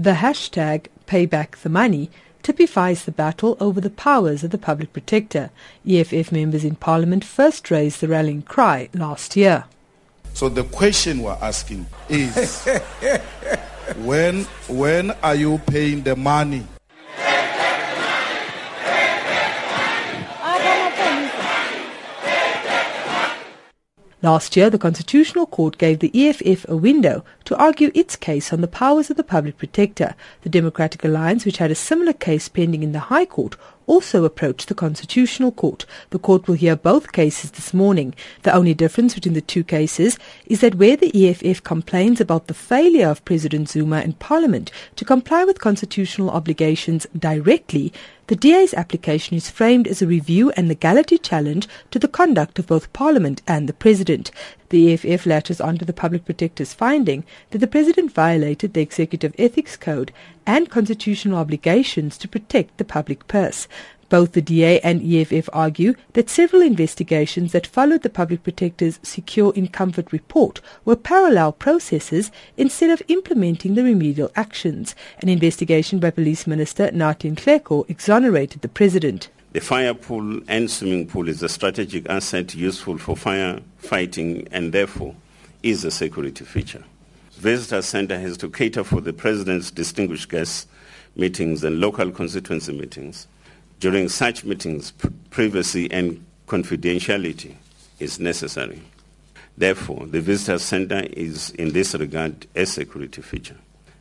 The hashtag #PaybackTheMoney typifies the battle over the powers of the public protector. EFF members in parliament first raised the rallying cry last year. So the question we're asking is when when are you paying the money? Last year, the Constitutional Court gave the EFF a window to argue its case on the powers of the public protector. The Democratic Alliance, which had a similar case pending in the High Court, also approached the Constitutional Court. The court will hear both cases this morning. The only difference between the two cases is that where the EFF complains about the failure of President Zuma and Parliament to comply with constitutional obligations directly, the DA's application is framed as a review and legality challenge to the conduct of both Parliament and the President. The EFF latches on to the Public Protector's finding that the President violated the Executive Ethics Code and constitutional obligations to protect the public purse. Both the DA and EFF argue that several investigations that followed the Public Protector's Secure in Comfort report were parallel processes instead of implementing the remedial actions. An investigation by Police Minister Nathi Nhleko exonerated the President. The fire pool and swimming pool is a strategic asset useful for fire fighting and therefore is a security feature. Visitor Center has to cater for the President's distinguished guests meetings and local constituency meetings during such meetings, privacy and confidentiality is necessary. Therefore, the visitor center is in this regard a security feature.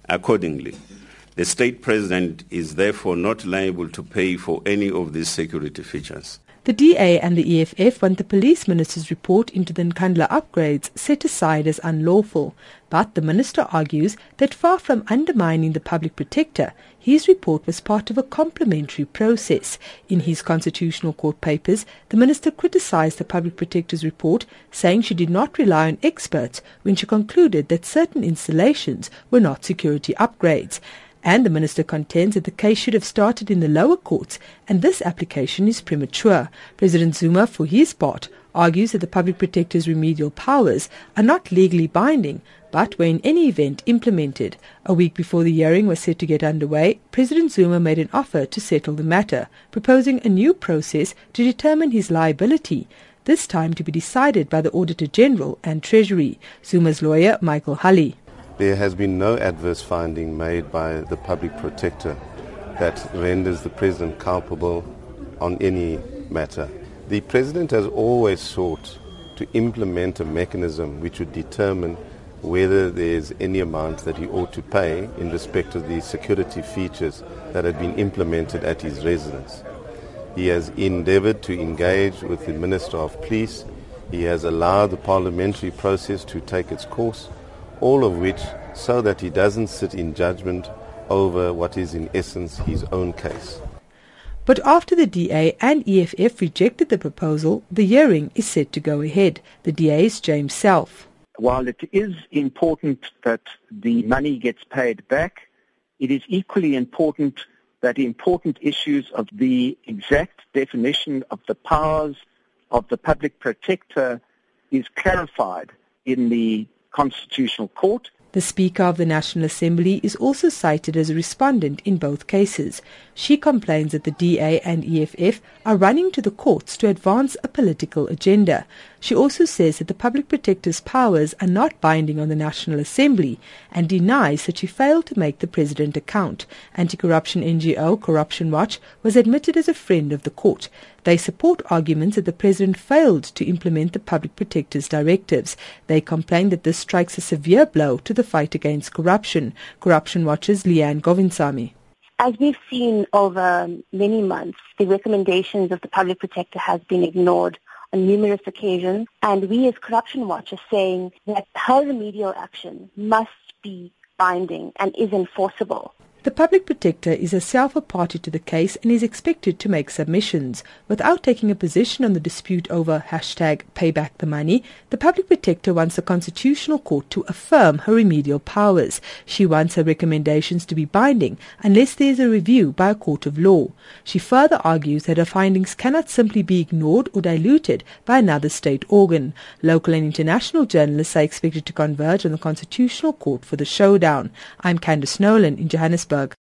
Accordingly, the state president is therefore not liable to pay for any of these security features. The DA and the EFF want the police minister's report into the Nkandla upgrades set aside as unlawful, but the minister argues that far from undermining the public protector, his report was part of a complementary process. In his constitutional court papers, the minister criticized the public protector's report, saying she did not rely on experts when she concluded that certain installations were not security upgrades and the minister contends that the case should have started in the lower courts and this application is premature. President Zuma, for his part, argues that the public protector's remedial powers are not legally binding but were in any event implemented. A week before the hearing was set to get underway, President Zuma made an offer to settle the matter, proposing a new process to determine his liability this time to be decided by the Auditor General and Treasury. Zuma's lawyer, Michael Hulley. There has been no adverse finding made by the public protector that renders the president culpable on any matter. The president has always sought to implement a mechanism which would determine whether there's any amount that he ought to pay in respect of the security features that had been implemented at his residence. He has endeavored to engage with the Minister of Police. He has allowed the parliamentary process to take its course all of which so that he doesn't sit in judgment over what is in essence his own case. But after the DA and EFF rejected the proposal, the hearing is set to go ahead. The DA's James Selfe. While it is important that the money gets paid back, it is equally important that important issues of the exact definition of the powers of the public protector is clarified in the Constitutional Court. The Speaker of the National Assembly is also cited as a respondent in both cases. She complains that the DA and EFF are running to the courts to advance a political agenda. She also says that the Public Protector's powers are not binding on the National Assembly and denies that she failed to make the President account. Anti-corruption NGO Corruption Watch was admitted as a friend of the court. They support arguments that the President failed to implement the Public Protector's directives. They complain that this strikes a severe blow to the fight against corruption. Corruption Watch's Leanne Govindsamy. As we've seen over many months, the recommendations of the Public Protector has been ignored on numerous occasions, and we as Corruption Watch are saying that her remedial action must be binding and is enforceable. The Public Protector is herself a party to the case and is expected to make submissions. Without taking a position on the dispute over hashtag payback the money, the Public Protector wants the Constitutional Court to affirm her remedial powers. She wants her recommendations to be binding unless there is a review by a court of law. She further argues that her findings cannot simply be ignored or diluted by another state organ. Local and international journalists are expected to converge on the Constitutional Court for the showdown. I'm Candice Nolan in Johannesburg. Pittsburgh